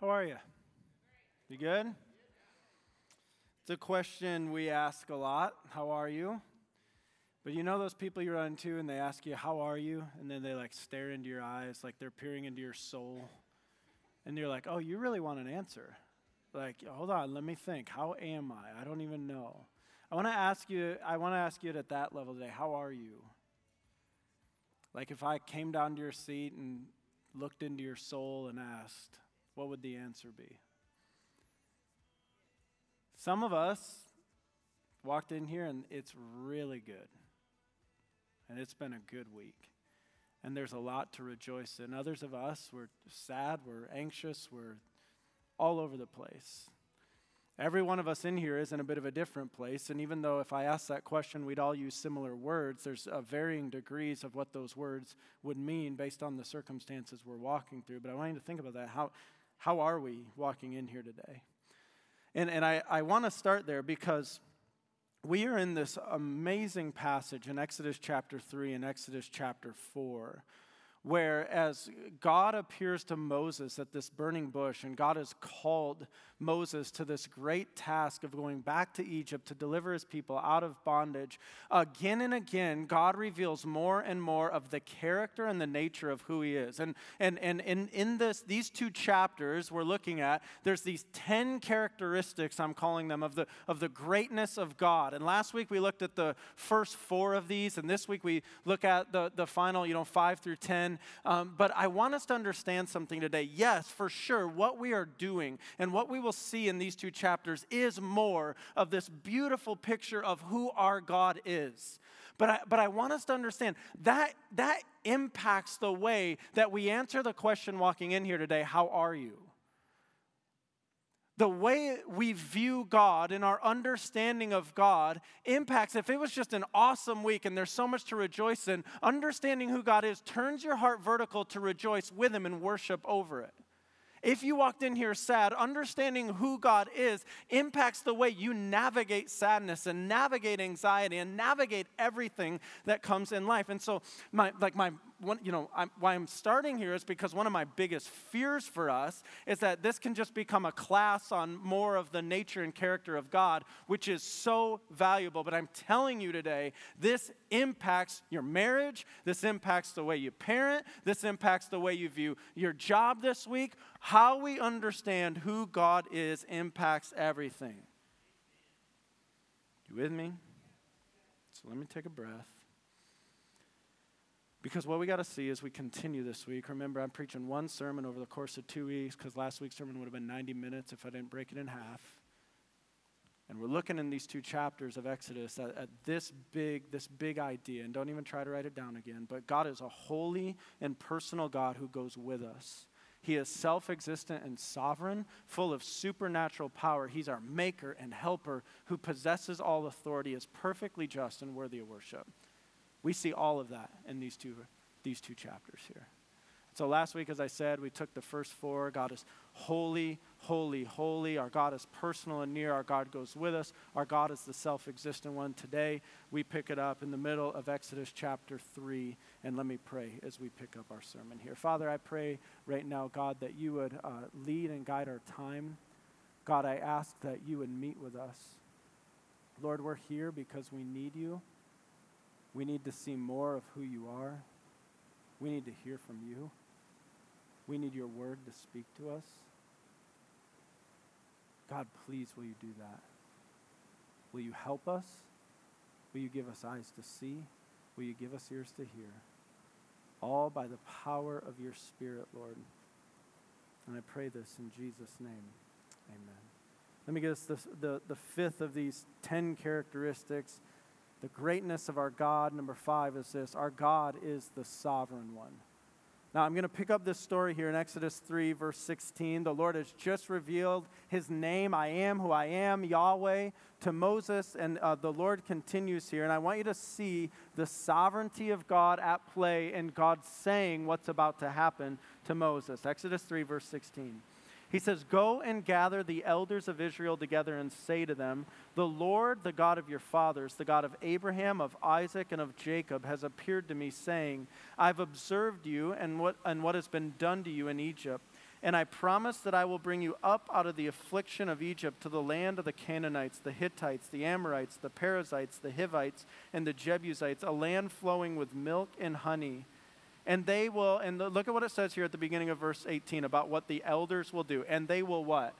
How are you? You good? It's a question we ask a lot. How are you? But you know those people you run into and they ask you, How are you? And then they like stare into your eyes like they're peering into your soul. And you're like, Oh, you really want an answer? Like, hold on, let me think. How am I? I don't even know. I want to ask you, I want to ask you at that level today, how are you? Like if I came down to your seat and looked into your soul and asked, what would the answer be? Some of us walked in here and it's really good. And it's been a good week. And there's a lot to rejoice in. Others of us, we're sad, we're anxious, we're all over the place. Every one of us in here is in a bit of a different place. And even though if I asked that question, we'd all use similar words, there's varying degrees of what those words would mean based on the circumstances we're walking through. But I want you to think about that. How, how are we walking in here today? And, and I, I want to start there because we are in this amazing passage in Exodus chapter 3 and Exodus chapter 4 where as God appears to Moses at this burning bush, and God has called Moses to this great task of going back to Egypt to deliver his people out of bondage, again and again, God reveals more and more of the character and the nature of who he is. And, and, and in, in this, these two chapters we're looking at, there's these 10 characteristics, I'm calling them, of the, of the greatness of God. And last week we looked at the first four of these, and this week we look at the, the final, you know, five through 10 um, but I want us to understand something today. Yes, for sure, what we are doing and what we will see in these two chapters is more of this beautiful picture of who our God is. But I, but I want us to understand that that impacts the way that we answer the question walking in here today how are you? The way we view God and our understanding of God impacts. If it was just an awesome week and there's so much to rejoice in, understanding who God is turns your heart vertical to rejoice with Him and worship over it. If you walked in here sad, understanding who God is impacts the way you navigate sadness and navigate anxiety and navigate everything that comes in life. And so, my like my one, you know, I'm, why I'm starting here is because one of my biggest fears for us is that this can just become a class on more of the nature and character of God, which is so valuable. But I'm telling you today, this impacts your marriage, this impacts the way you parent, this impacts the way you view your job this week. How we understand who God is impacts everything. You with me? So let me take a breath. Because what we got to see as we continue this week, remember, I'm preaching one sermon over the course of two weeks because last week's sermon would have been 90 minutes if I didn't break it in half. And we're looking in these two chapters of Exodus at, at, this big, this big idea. And don't even try to write it down again. But God is a holy and personal God who goes with us. He is self existent and sovereign, full of supernatural power. He's our maker and helper who possesses all authority, is perfectly just and worthy of worship. We see all of that in these two, these two chapters here. So last week, as I said, we took the first four. God is holy, holy, holy. Our God is personal and near. Our God goes with us. Our God is the self existent one. Today, we pick it up in the middle of Exodus chapter 3. And let me pray as we pick up our sermon here. Father, I pray right now, God, that you would uh, lead and guide our time. God, I ask that you would meet with us. Lord, we're here because we need you. We need to see more of who you are. We need to hear from you. We need your word to speak to us. God, please, will you do that? Will you help us? Will you give us eyes to see? Will you give us ears to hear? All by the power of your Spirit, Lord. And I pray this in Jesus' name. Amen. Let me give us the, the, the fifth of these ten characteristics the greatness of our God, number five, is this our God is the sovereign one. Now, I'm going to pick up this story here in Exodus 3, verse 16. The Lord has just revealed his name, I am who I am, Yahweh, to Moses, and uh, the Lord continues here. And I want you to see the sovereignty of God at play and God saying what's about to happen to Moses. Exodus 3, verse 16. He says, Go and gather the elders of Israel together and say to them, The Lord, the God of your fathers, the God of Abraham, of Isaac, and of Jacob, has appeared to me, saying, I've observed you and what, and what has been done to you in Egypt And I promise that I will bring you up out of the affliction of Egypt to the land of the Canaanites, the Hittites, the Amorites, the Perizzites, the Hivites, and the Jebusites, a land flowing with milk and honey. And they will, and look at what it says here at the beginning of verse 18 about what the elders will do. And they will what?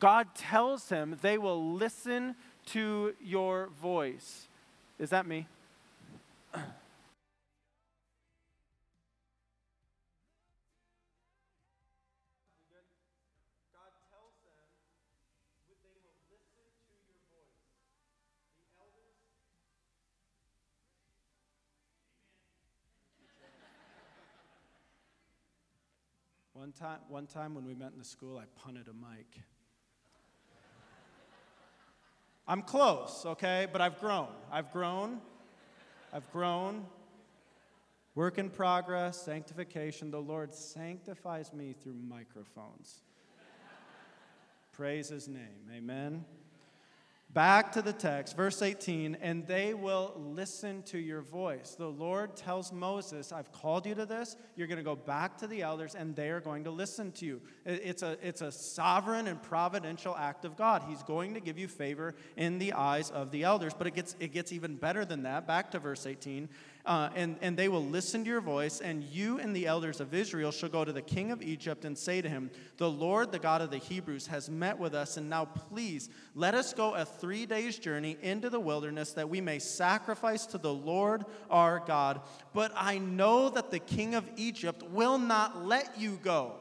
God tells him they will listen to your voice. Is that me? One time, one time when we met in the school, I punted a mic. I'm close, okay? But I've grown. I've grown. I've grown. Work in progress, sanctification. The Lord sanctifies me through microphones. Praise his name. Amen. Back to the text, verse 18, and they will listen to your voice. The Lord tells Moses, I've called you to this. You're going to go back to the elders, and they are going to listen to you. It's a, it's a sovereign and providential act of God. He's going to give you favor in the eyes of the elders. But it gets, it gets even better than that. Back to verse 18. Uh, and, and they will listen to your voice, and you and the elders of Israel shall go to the king of Egypt and say to him, The Lord, the God of the Hebrews, has met with us, and now please let us go a three days' journey into the wilderness that we may sacrifice to the Lord our God. But I know that the king of Egypt will not let you go.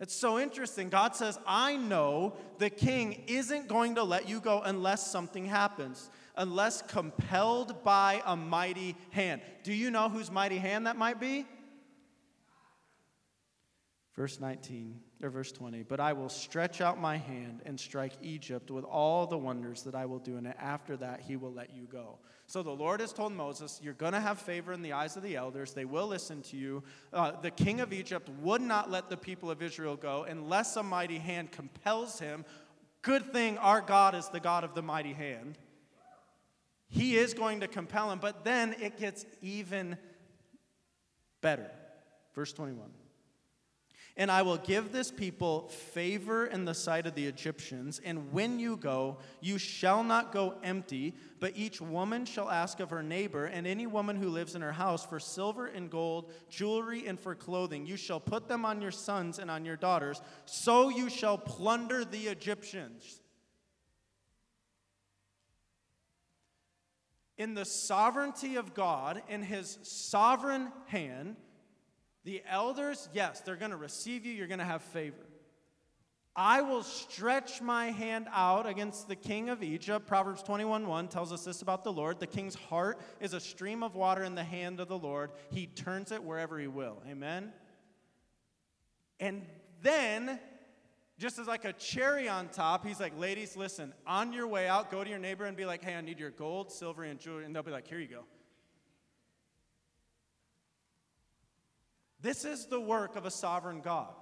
It's so interesting. God says, I know the king isn't going to let you go unless something happens unless compelled by a mighty hand. Do you know whose mighty hand that might be? Verse 19, or verse 20. But I will stretch out my hand and strike Egypt with all the wonders that I will do, and after that he will let you go. So the Lord has told Moses, You're going to have favor in the eyes of the elders. They will listen to you. Uh, the king of Egypt would not let the people of Israel go unless a mighty hand compels him. Good thing our God is the God of the mighty hand. He is going to compel him, but then it gets even better. Verse 21. And I will give this people favor in the sight of the Egyptians. And when you go, you shall not go empty, but each woman shall ask of her neighbor, and any woman who lives in her house, for silver and gold, jewelry, and for clothing. You shall put them on your sons and on your daughters. So you shall plunder the Egyptians. in the sovereignty of God, in his sovereign hand, the elders, yes, they're going to receive you, you're going to have favor. I will stretch my hand out against the king of Egypt. Proverbs 21:1 tells us this about the Lord. The king's heart is a stream of water in the hand of the Lord. He turns it wherever he will. Amen. And then just as like a cherry on top, he's like, ladies, listen, on your way out, go to your neighbor and be like, hey, I need your gold, silver, and jewelry. And they'll be like, here you go. This is the work of a sovereign God.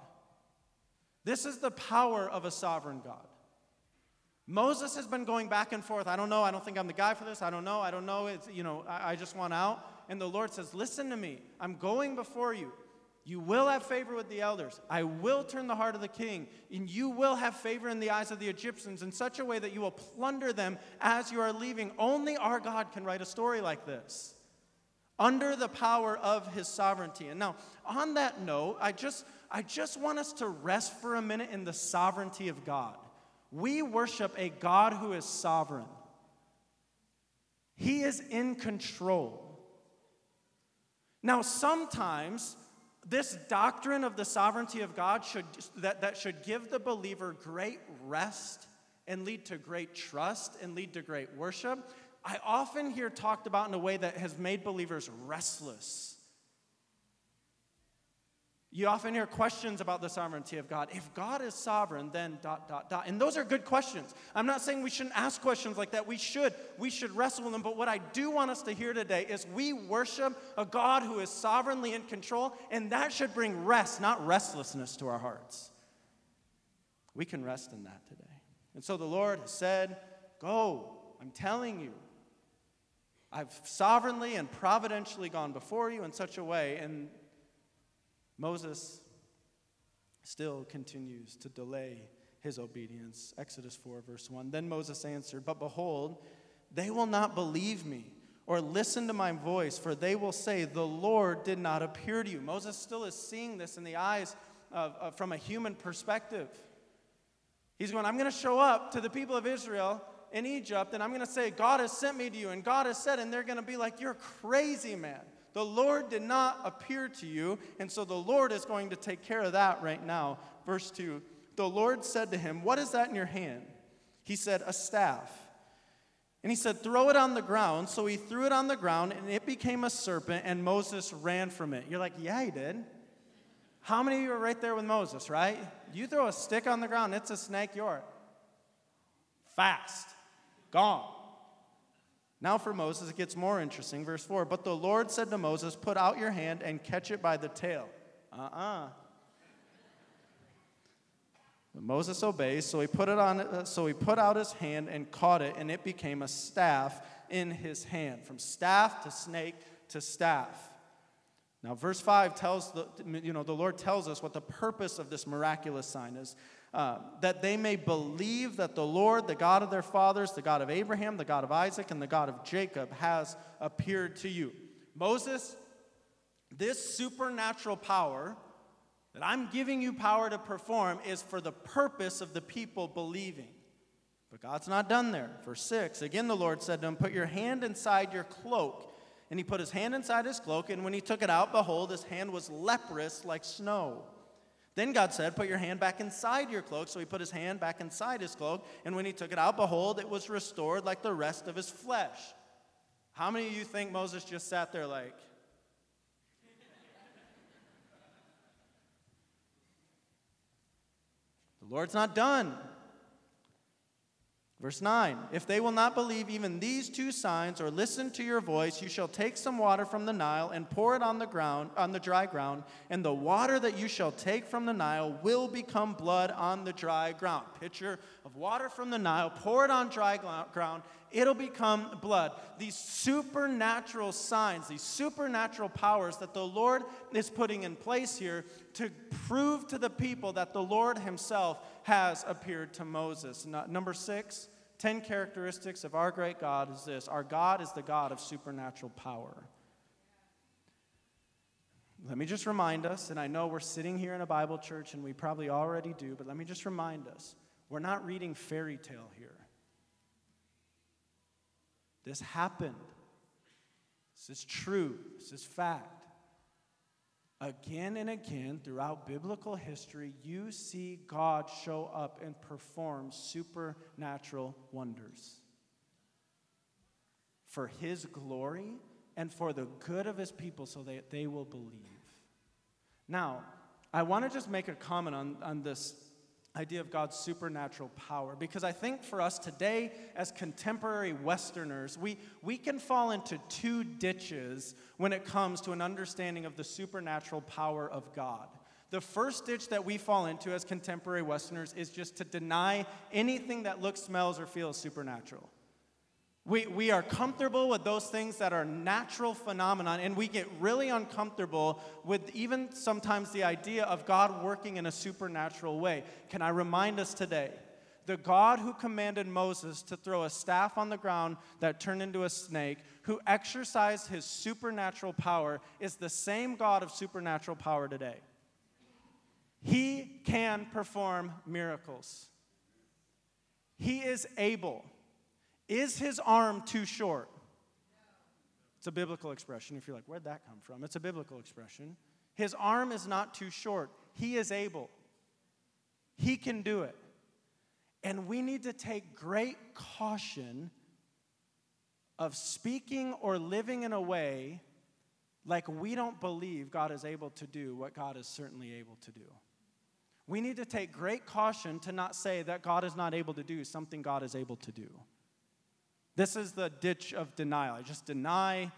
This is the power of a sovereign God. Moses has been going back and forth. I don't know. I don't think I'm the guy for this. I don't know. I don't know. It's, you know, I, I just want out. And the Lord says, Listen to me. I'm going before you. You will have favor with the elders. I will turn the heart of the king, and you will have favor in the eyes of the Egyptians in such a way that you will plunder them as you are leaving. Only our God can write a story like this under the power of his sovereignty. And now, on that note, I just, I just want us to rest for a minute in the sovereignty of God. We worship a God who is sovereign, He is in control. Now, sometimes this doctrine of the sovereignty of God should, that, that should give the believer great rest and lead to great trust and lead to great worship. I often hear talked about in a way that has made believers restless. You often hear questions about the sovereignty of God. If God is sovereign, then dot, dot, dot. And those are good questions. I'm not saying we shouldn't ask questions like that. We should. We should wrestle with them. But what I do want us to hear today is we worship a God who is sovereignly in control, and that should bring rest, not restlessness, to our hearts. We can rest in that today. And so the Lord has said, Go. I'm telling you. I've sovereignly and providentially gone before you in such a way, and Moses still continues to delay his obedience. Exodus 4, verse 1. Then Moses answered, But behold, they will not believe me or listen to my voice, for they will say, The Lord did not appear to you. Moses still is seeing this in the eyes of, of from a human perspective. He's going, I'm going to show up to the people of Israel in Egypt, and I'm going to say, God has sent me to you, and God has said, and they're going to be like, You're crazy, man. The Lord did not appear to you, and so the Lord is going to take care of that right now. Verse 2 The Lord said to him, What is that in your hand? He said, A staff. And he said, Throw it on the ground. So he threw it on the ground, and it became a serpent, and Moses ran from it. You're like, Yeah, he did. How many of you are right there with Moses, right? You throw a stick on the ground, it's a snake, you're fast, gone. Now for Moses, it gets more interesting. Verse 4 But the Lord said to Moses, Put out your hand and catch it by the tail. Uh uh-uh. uh Moses obeys, so he put it on. Uh, so he put out his hand and caught it, and it became a staff in his hand. From staff to snake to staff. Now, verse 5 tells the, you know, the Lord tells us what the purpose of this miraculous sign is. Uh, that they may believe that the Lord, the God of their fathers, the God of Abraham, the God of Isaac, and the God of Jacob, has appeared to you. Moses, this supernatural power that I'm giving you power to perform is for the purpose of the people believing. But God's not done there. Verse 6 Again, the Lord said to him, Put your hand inside your cloak. And he put his hand inside his cloak, and when he took it out, behold, his hand was leprous like snow. Then God said, Put your hand back inside your cloak. So he put his hand back inside his cloak, and when he took it out, behold, it was restored like the rest of his flesh. How many of you think Moses just sat there like, The Lord's not done. Verse 9 If they will not believe even these two signs or listen to your voice, you shall take some water from the Nile and pour it on the ground, on the dry ground, and the water that you shall take from the Nile will become blood on the dry ground. Picture of water from the Nile, pour it on dry ground, it'll become blood. These supernatural signs, these supernatural powers that the Lord is putting in place here to prove to the people that the Lord Himself has appeared to Moses. Number six, 10 characteristics of our great God is this our God is the God of supernatural power. Let me just remind us, and I know we're sitting here in a Bible church and we probably already do, but let me just remind us we're not reading fairy tale here. This happened. This is true. This is fact. Again and again throughout biblical history, you see God show up and perform supernatural wonders for His glory and for the good of His people so that they will believe. Now, I want to just make a comment on, on this idea of God's supernatural power. Because I think for us today, as contemporary Westerners, we, we can fall into two ditches when it comes to an understanding of the supernatural power of God. The first ditch that we fall into as contemporary Westerners is just to deny anything that looks, smells, or feels supernatural. We, we are comfortable with those things that are natural phenomenon, and we get really uncomfortable with even sometimes the idea of God working in a supernatural way. Can I remind us today? The God who commanded Moses to throw a staff on the ground that turned into a snake, who exercised his supernatural power, is the same God of supernatural power today. He can perform miracles. He is able. Is his arm too short? It's a biblical expression. If you're like, where'd that come from? It's a biblical expression. His arm is not too short. He is able. He can do it. And we need to take great caution of speaking or living in a way like we don't believe God is able to do what God is certainly able to do. We need to take great caution to not say that God is not able to do something God is able to do. This is the ditch of denial. I just deny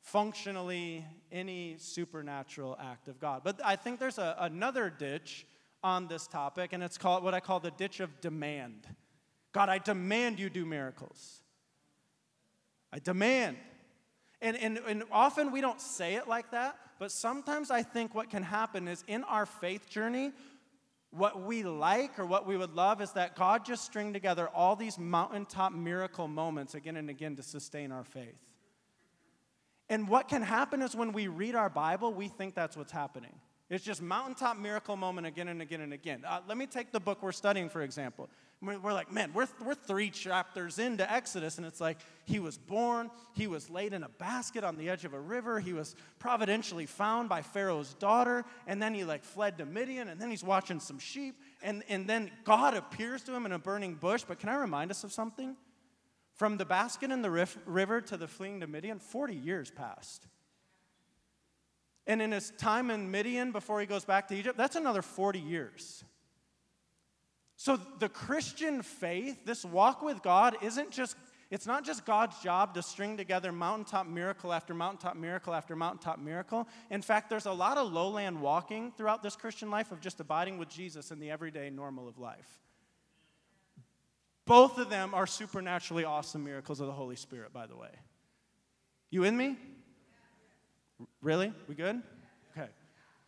functionally any supernatural act of God. But I think there's a, another ditch on this topic, and it's called what I call the ditch of demand. God, I demand you do miracles. I demand. And, and, and often we don't say it like that, but sometimes I think what can happen is in our faith journey, What we like or what we would love is that God just string together all these mountaintop miracle moments again and again to sustain our faith. And what can happen is when we read our Bible, we think that's what's happening. It's just mountaintop miracle moment again and again and again. Uh, let me take the book we're studying, for example. We're, like, man, we're, we're three chapters into Exodus, and it's like he was born, he was laid in a basket on the edge of a river, he was providentially found by Pharaoh's daughter, and then he like fled to Midian, and then he's watching some sheep, and, and then God appears to him in a burning bush. But can I remind us of something? From the basket in the river to the fleeing to Midian, 40 years passed. And in his time in Midian before he goes back to Egypt, that's another 40 years. So the Christian faith, this walk with God, isn't just, it's not just God's job to string together mountaintop miracle after mountaintop miracle after mountaintop miracle. In fact, there's a lot of lowland walking throughout this Christian life of just abiding with Jesus in the everyday normal of life. Both of them are supernaturally awesome miracles of the Holy Spirit, by the way. You in me? Really? We good?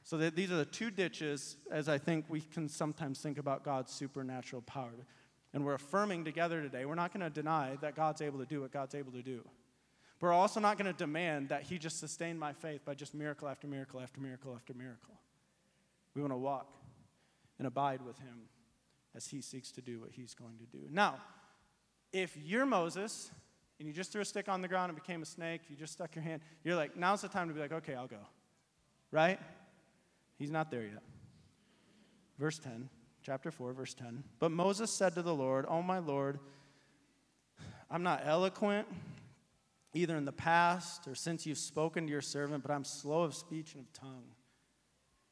So that these are the two ditches as I think we can sometimes think about God's supernatural power. And we're affirming together today. We're not going to deny that God's able to do what God's able to do. But we're also not going to demand that He just sustain my faith by just miracle after miracle after miracle after miracle. We want to walk and abide with Him as He seeks to do what He's going to do. Now, if you're Moses and you just threw a stick on the ground and became a snake, you just stuck your hand, you're like, now's the time to be like, okay, I'll go. Right? He's not there yet. Verse 10, chapter 4, verse 10. But Moses said to the Lord, Oh, my Lord, I'm not eloquent either in the past or since you've spoken to your servant, but I'm slow of speech and of tongue.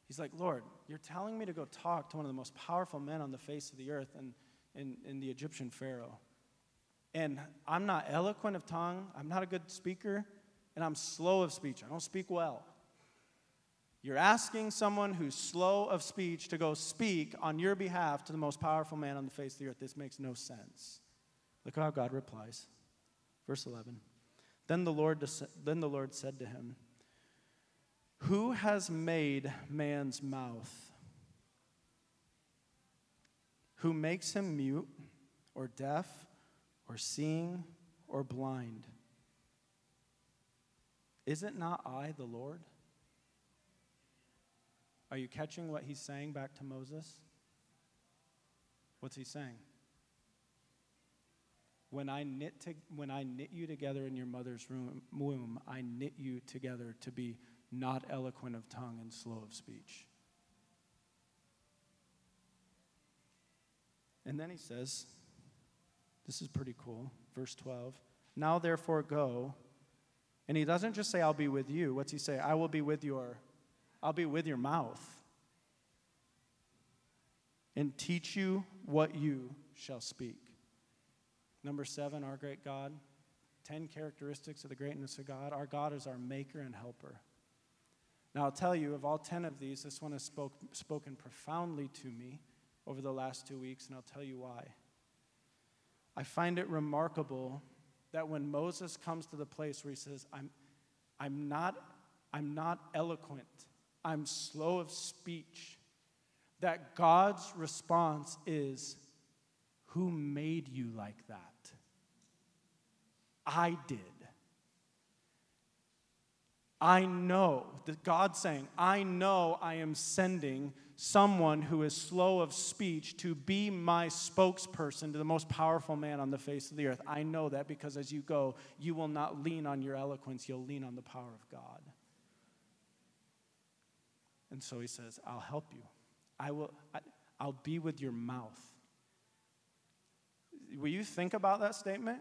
He's like, Lord, you're telling me to go talk to one of the most powerful men on the face of the earth and in, in the Egyptian Pharaoh and I'm not eloquent of tongue, I'm not a good speaker, and I'm slow of speech. I don't speak well. You're asking someone who's slow of speech to go speak on your behalf to the most powerful man on the face of the earth. This makes no sense. Look how God replies. Verse 11. Then the Lord, then the Lord said to him, Who has made man's mouth? Who makes him mute or deaf or seeing or blind? Is it not I, the Lord? Are you catching what he's saying back to Moses? What's he saying? When I knit, to, when I knit you together in your mother's room, womb, I knit you together to be not eloquent of tongue and slow of speech. And then he says, this is pretty cool. Verse 12. Now therefore go. And he doesn't just say, I'll be with you. What's he say? I will be with your, I'll be with your mouth. And teach you what you shall speak. Number seven, our great God. Ten characteristics of the greatness of God. Our God is our maker and helper. Now, I'll tell you, of all ten of these, this one has spoke, spoken profoundly to me over the last two weeks, and I'll tell you why. I find it remarkable that when Moses comes to the place where he says, I'm, I'm, not, I'm not eloquent, I'm slow of speech, that God's response is, Who made you like that? I did. I know that God's saying, I know I am sending someone who is slow of speech to be my spokesperson to the most powerful man on the face of the earth. I know that because as you go, you will not lean on your eloquence, you'll lean on the power of God. And so he says, I'll help you. I will I, I'll be with your mouth. Will you think about that statement?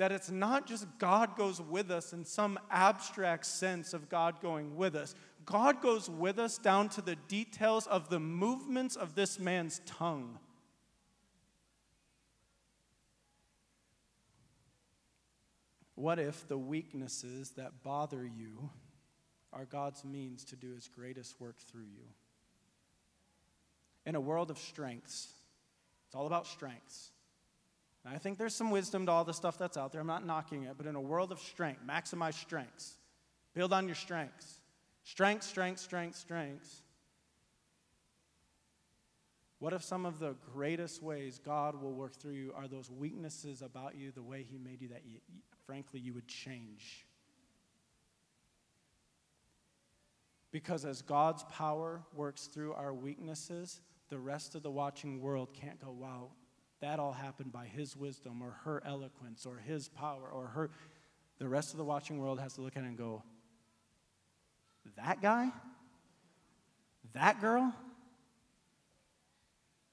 that it's not just God goes with us in some abstract sense of God going with us. God goes with us down to the details of the movements of this man's tongue. What if the weaknesses that bother you are God's means to do his greatest work through you? In a world of strengths, it's all about strengths. I think there's some wisdom to all the stuff that's out there. I'm not knocking it, but in a world of strength, maximize strengths. Build on your strengths. Strength, strength, strength, strengths. What if some of the greatest ways God will work through you are those weaknesses about you, the way He made you, that you, frankly you would change? Because as God's power works through our weaknesses, the rest of the watching world can't go, wow, that all happened by His wisdom or her eloquence or His power or her. The rest of the watching world has to look at it and go, that guy? That girl?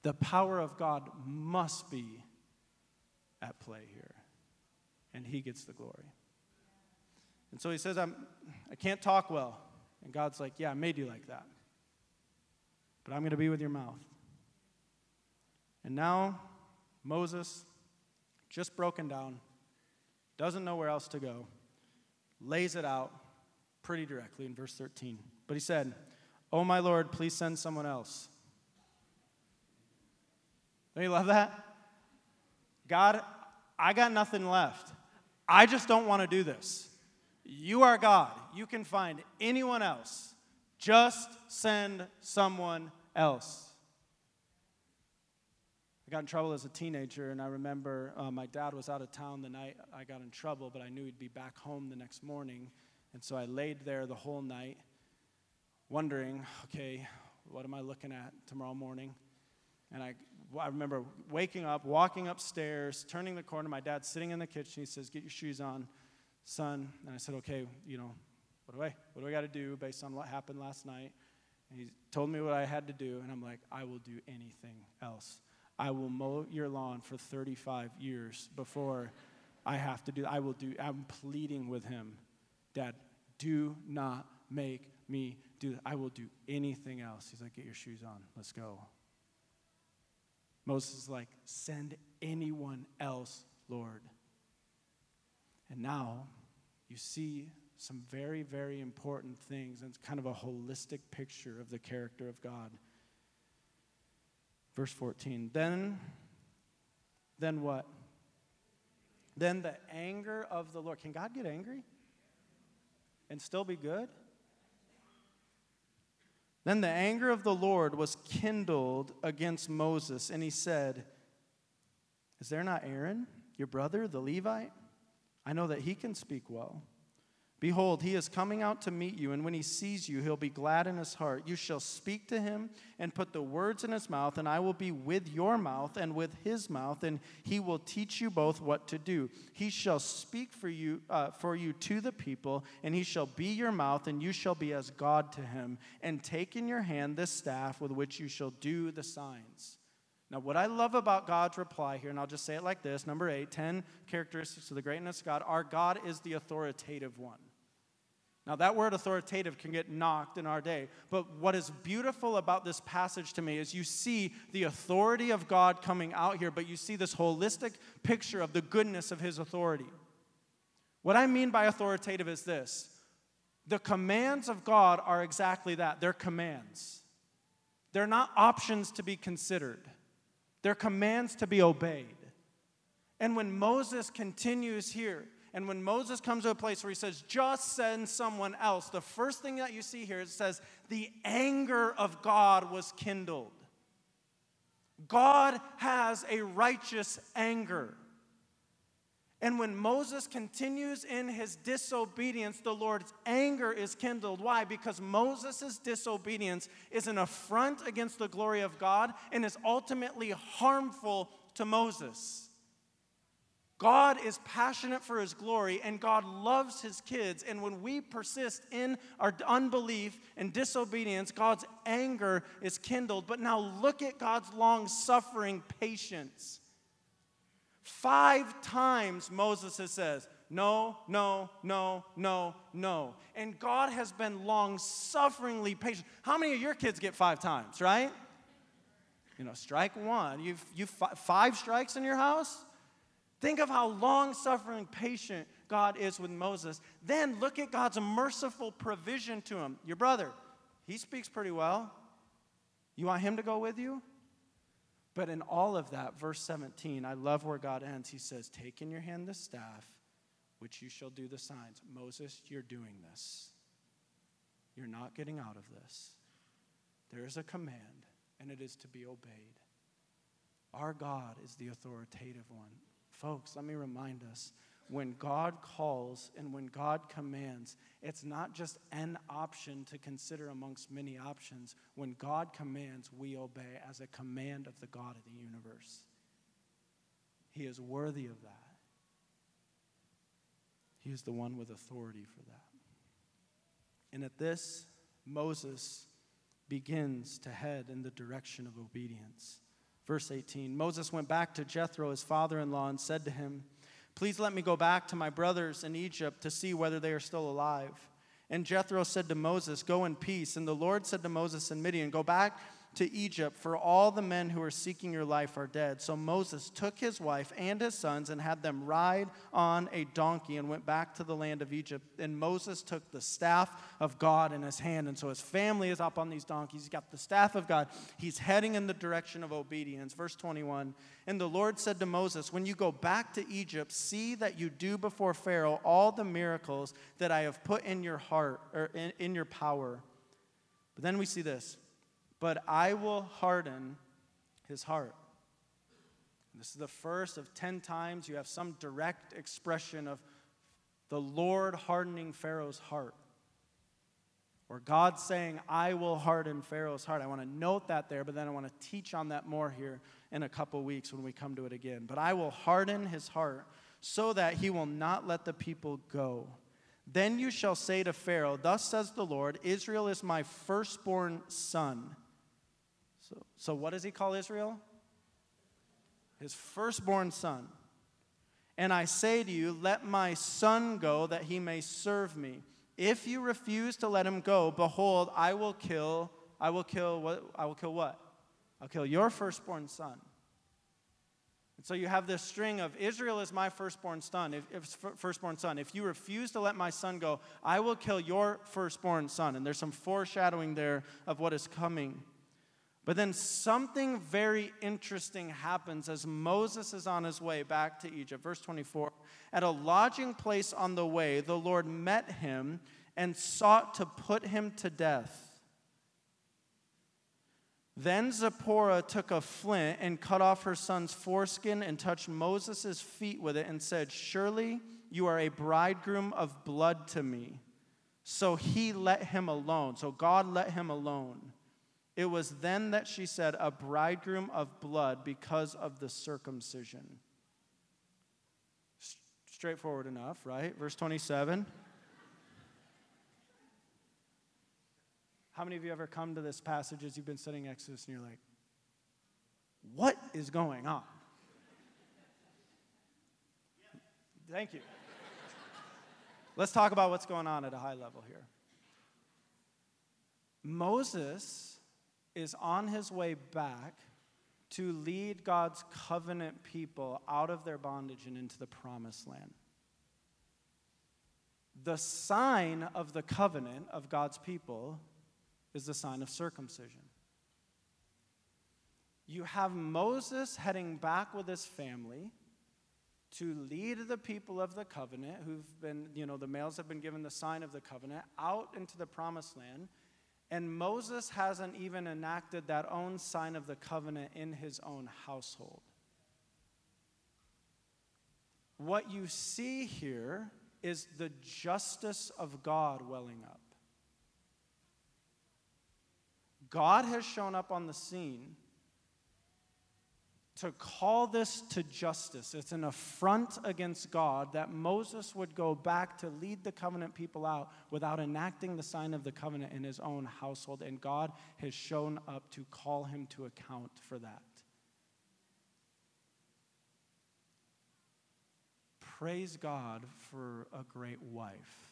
The power of God must be at play here. And he gets the glory. And so he says, I'm, I can't talk well. And God's like, Yeah, I made you like that. But I'm going to be with your mouth. And now, Moses, just broken down, doesn't know where else to go, lays it out pretty directly in verse 13. But he said, Oh, my Lord, please send someone else. Don't you love that? God, I got nothing left. I just don't want to do this. You are God. You can find anyone else. Just send someone else. I got in trouble as a teenager, and I remember uh, my dad was out of town the night I got in trouble, but I knew he'd be back home the next morning. And so I laid there the whole night, wondering, okay, what am I looking at tomorrow morning? And I, I remember waking up, walking upstairs, turning the corner. My dad's sitting in the kitchen. He says, Get your shoes on, son. And I said, Okay, you know, what do I, what do I got to do based on what happened last night? And he told me what I had to do. And I'm like, I will do anything else. I will mow your lawn for 35 years before I have to do I will do I'm pleading with him. Dad, do not make me do. I will do anything else. He's like, Get your shoes on. Let's go. Moses is like, Send anyone else, Lord. And now you see some very, very important things. And it's kind of a holistic picture of the character of God. Verse 14. Then, then what? Then the anger of the Lord. Can God get angry and still be good? Then the anger of the Lord was kindled against Moses, and he said, Is there not Aaron, your brother, the Levite? I know that he can speak well. Behold, he is coming out to meet you, and when he sees you, he'll be glad in his heart. You shall speak to him and put the words in his mouth, and I will be with your mouth and with his mouth, and he will teach you both what to do. He shall speak for you, uh, for you to the people, and he shall be your mouth, and you shall be as God to him. And take in your hand this staff with which you shall do the signs. Now, what I love about God's reply here, and I'll just say it like this number eight, 10 characteristics of the greatness of God. Our God is the authoritative one. Now, that word authoritative can get knocked in our day. But what is beautiful about this passage to me is you see the authority of God coming out here, but you see this holistic picture of the goodness of his authority. What I mean by authoritative is this the commands of God are exactly that they're commands, they're not options to be considered, they're commands to be obeyed. And when Moses continues here, and when Moses comes to a place where he says, just send someone else, the first thing that you see here it says, the anger of God was kindled. God has a righteous anger. And when Moses continues in his disobedience, the Lord's anger is kindled. Why? Because Moses' disobedience is an affront against the glory of God and is ultimately harmful to Moses. God is passionate for his glory and God loves his kids. And when we persist in our unbelief and disobedience, God's anger is kindled. But now look at God's long suffering patience. Five times Moses says, No, no, no, no, no. And God has been long sufferingly patient. How many of your kids get five times, right? You know, strike one. You've, you've five strikes in your house? Think of how long suffering, patient God is with Moses. Then look at God's merciful provision to him. Your brother, he speaks pretty well. You want him to go with you? But in all of that, verse 17, I love where God ends. He says, Take in your hand the staff, which you shall do the signs. Moses, you're doing this. You're not getting out of this. There is a command. and it is to be obeyed. Our God is the authoritative one. Folks, let me remind us when God calls and when God commands, it's not just an option to consider amongst many options. When God commands, we obey as a command of the God of the universe. He is worthy of that. He is the one with authority for that. And at this, Moses begins to head in the direction of obedience. Verse 18 Moses went back to Jethro, his father in law, and said to him, Please let me go back to my brothers in Egypt to see whether they are still alive. And Jethro said to Moses, Go in peace. And the Lord said to Moses and Midian, Go back to Egypt, for all the men who are seeking your life are dead. So Moses took his wife and his sons and had them ride on a donkey and went back to the land of Egypt. And Moses took the staff of God in his hand. And so his family is up on these donkeys. He's got the staff of God. He's heading in the direction of obedience. Verse 21 And the Lord said to Moses, When you go back to Egypt, see that you do before Pharaoh all the miracles that I have put in your heart or in, in your power. But then we see this but I will harden his heart. This is the first of 10 times you have some direct expression of the Lord hardening Pharaoh's heart. Or God saying, I will harden Pharaoh's heart. I want to note that there, but then I want to teach on that more here in a couple weeks when we come to it again. But I will harden his heart so that he will not let the people go. Then you shall say to Pharaoh, Thus says the Lord, Israel is my firstborn son. So, so what does he call Israel? His firstborn son. And I say to you, let my son go that he may serve me. If you refuse to let him go, behold, I will kill, I will kill what? I will kill what? I'll kill your firstborn son. And so you have this string of Israel is my firstborn son. If, if, firstborn son. If you refuse to let my son go, I will kill your firstborn son. And there's some foreshadowing there of what is coming. But then something very interesting happens as Moses is on his way back to Egypt. Verse 24 At a lodging place on the way, the Lord met him and sought to put him to death. Then Zipporah took a flint and cut off her son's foreskin and touched Moses' feet with it and said, Surely you are a bridegroom of blood to me. So he let him alone. So God let him alone. It was then that she said, A bridegroom of blood because of the circumcision. Straightforward enough, right? Verse 27. How many of you ever come to this passage as you've been studying Exodus and you're like, what is going on? Thank you. Let's talk about what's going on at a high level here. Moses is on his way back to lead God's covenant people out of their bondage and into the promised land. The sign of the covenant of God's people is the sign of circumcision. You have Moses heading back with his family to lead the people of the covenant, who've been, you know, the males have been given the sign of the covenant, out into the promised land. And Moses hasn't even enacted that own sign of the covenant in his own household. What you see here is the justice of God welling up. God has shown up on the scene to call this to justice. It's an affront against God that Moses would go back to lead the covenant people out without enacting the sign of the covenant in his own household. And God has shown up to call him to account for that. Praise God for a great wife.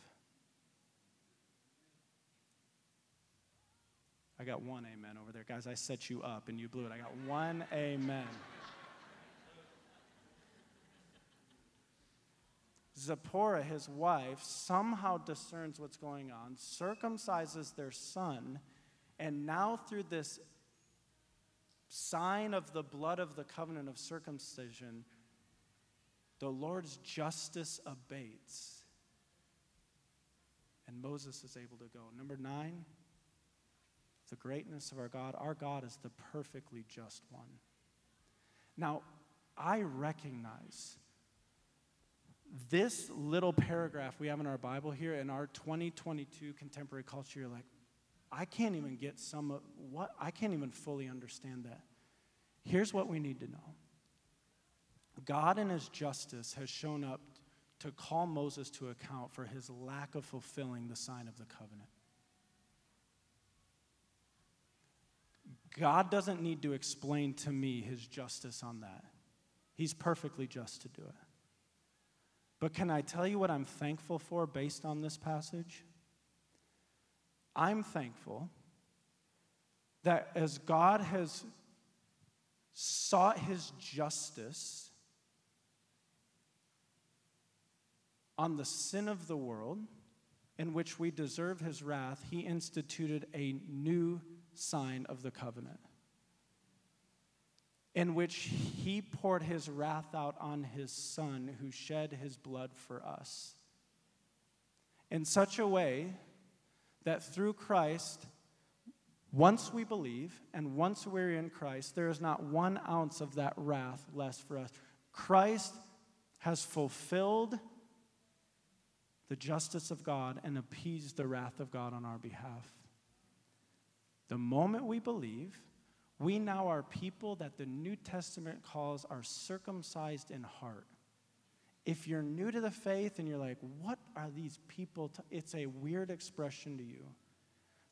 I got one amen over there. Guys, I set you up and you blew it. I got one amen. Zipporah, his wife, somehow discerns what's going on, circumcises their son, and now through this sign of the blood of the covenant of circumcision, the Lord's justice abates. And Moses is able to go. Number nine, the greatness of our God. Our God is the perfectly just one. Now, I recognize this little paragraph we have in our Bible here in our 2022 contemporary culture. You're like, I can't even get some of what, I can't even fully understand that. Here's what we need to know God, in his justice, has shown up to call Moses to account for his lack of fulfilling the sign of the covenant. God doesn't need to explain to me his justice on that. He's perfectly just to do it. But can I tell you what I'm thankful for based on this passage? I'm thankful that as God has sought his justice on the sin of the world, in which we deserve his wrath, he instituted a new sign of the covenant, in which he poured his wrath out on his son who shed his blood for us. In such a way that through Christ, once we believe and once we're in Christ, there is not one ounce of that wrath left for us. Christ has fulfilled the justice of God and appeased the wrath of God on our behalf. The moment we believe, we now are people that the New Testament calls are circumcised in heart. If you're new to the faith and you're like, what are these people? T-? It's a weird expression to you.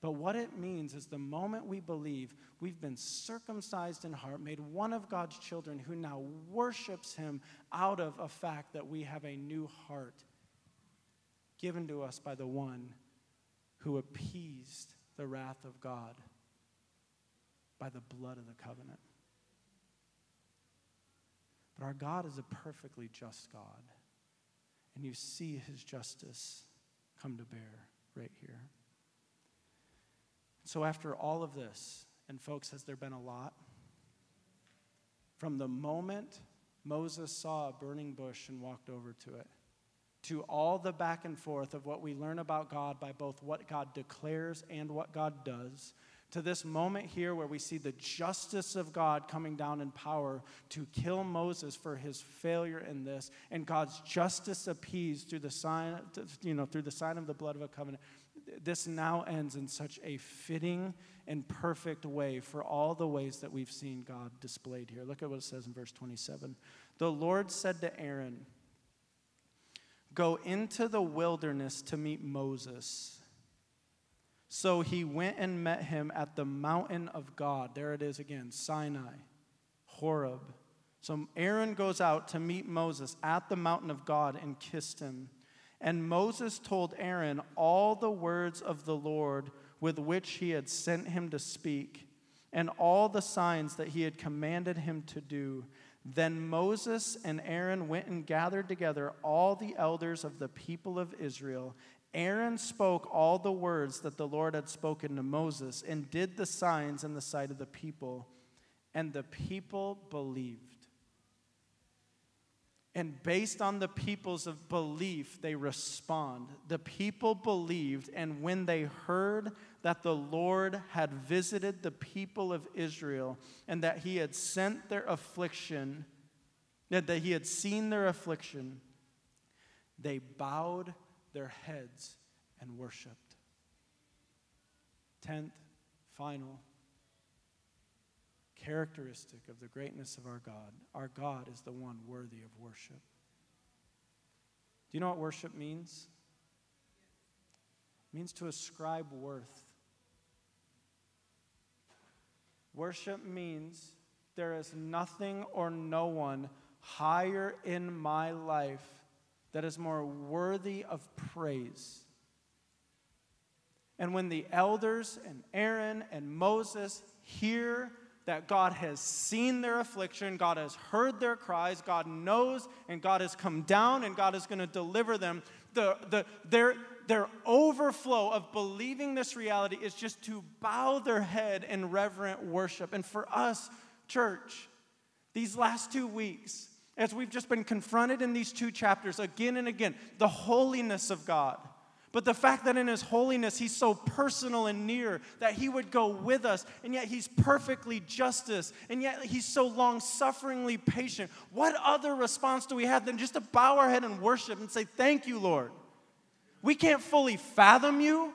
But what it means is the moment we believe, we've been circumcised in heart, made one of God's children who now worships Him out of a fact that we have a new heart given to us by the one who appeased the wrath of God by the blood of the covenant. But our God is a perfectly just God. And you see his justice come to bear right here. So, after all of this, and folks, has there been a lot? From the moment Moses saw a burning bush and walked over to it, to all the back and forth of what we learn about God by both what God declares and what God does, to this moment here where we see the justice of God coming down in power to kill Moses for his failure in this, and God's justice appeased through the sign, you know, through the sign of the blood of a covenant. This now ends in such a fitting and perfect way for all the ways that we've seen God displayed here. Look at what it says in verse 27. The Lord said to Aaron, Go into the wilderness to meet Moses. So he went and met him at the mountain of God. There it is again Sinai, Horeb. So Aaron goes out to meet Moses at the mountain of God and kissed him. And Moses told Aaron all the words of the Lord with which he had sent him to speak, and all the signs that he had commanded him to do. Then Moses and Aaron went and gathered together all the elders of the people of Israel Aaron spoke all the words that the Lord had spoken to Moses and did the signs in the sight of the people, and the people believed. And based on the people's of belief, they respond. The people believed, and when they heard that the Lord had visited the people of Israel and that he had sent their affliction, that he had seen their affliction, they bowed their heads and worshiped. Tenth, final characteristic of the greatness of our God our God is the one worthy of worship. Do you know what worship means? It means to ascribe worth. Worship means there is nothing or no one higher in my life that is more worthy of praise. And when the elders and Aaron and Moses hear that God has seen their affliction, God has heard their cries, God knows, and God has come down and God is going to deliver them, the, the, their, their overflow of believing this reality is just to bow their head in reverent worship. And for us, church, these last two weeks, as we've just been confronted in these two chapters again and again, the holiness of God, But the fact that in His holiness He's so personal and near, that He would go with us, and yet He's perfectly justice, and yet He's so long sufferingly patient. What other response do we have than just to bow our head and worship and say, Thank you, Lord? We can't fully fathom you.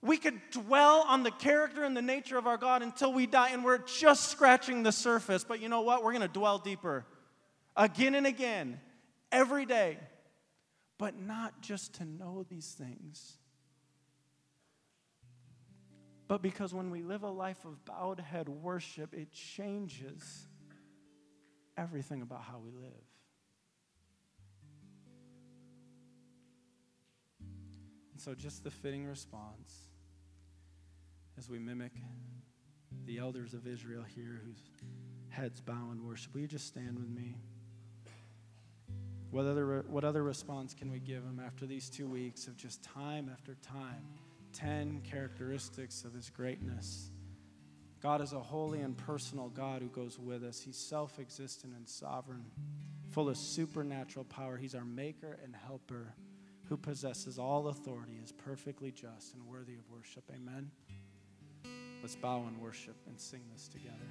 We could dwell on the character and the nature of our God until we die, and we're just scratching the surface. But you know what? We're going to dwell deeper again and again, every day. But not just to know these things, but because when we live a life of bowed head worship, it changes everything about how we live. And so, just the fitting response as we mimic the elders of Israel here whose heads bow in worship. Will you just stand with me? What other, what other response can we give him after these two weeks of just time after time? Ten characteristics of his greatness. God is a holy and personal God who goes with us. He's self existent and sovereign, full of supernatural power. He's our maker and helper who possesses all authority, is perfectly just and worthy of worship. Amen. Let's bow and worship and sing this together.